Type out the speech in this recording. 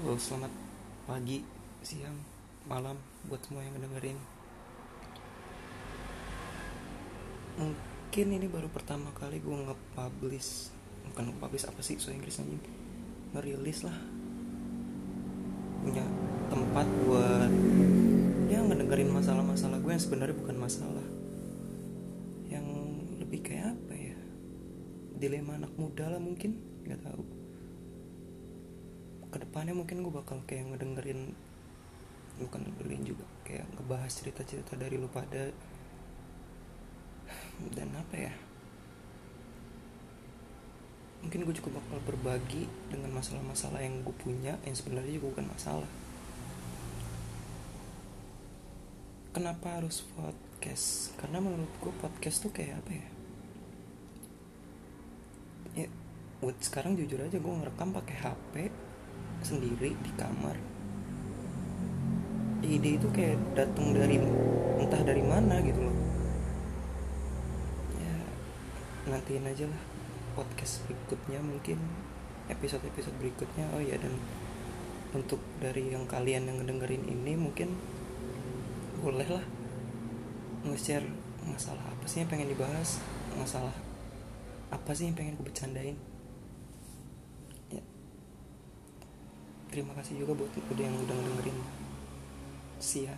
Halo, selamat pagi, siang, malam buat semua yang ngedengerin. Mungkin ini baru pertama kali gue nge-publish Bukan nge-publish apa sih, so Inggris anjing. Ngerilis lah. Punya tempat buat Ya ngedengerin masalah-masalah gue yang sebenarnya bukan masalah. Yang lebih kayak apa ya? Dilema anak muda lah mungkin Gak tahu ke depannya mungkin gue bakal kayak ngedengerin bukan ngedengerin juga kayak ngebahas cerita-cerita dari lu pada dan apa ya mungkin gue juga bakal berbagi dengan masalah-masalah yang gue punya yang sebenarnya juga bukan masalah. Kenapa harus podcast? Karena menurut gue podcast tuh kayak apa ya? Ya buat sekarang jujur aja gue ngerekam pakai HP sendiri di kamar. Ide itu kayak datang dari entah dari mana gitu loh. Ya nantiin aja lah podcast berikutnya mungkin episode-episode berikutnya. Oh ya dan untuk dari yang kalian yang ngedengerin ini mungkin boleh lah nge-share masalah apa sih yang pengen dibahas masalah apa sih yang pengen gue bercandain terima kasih juga buat yang udah dengerin sia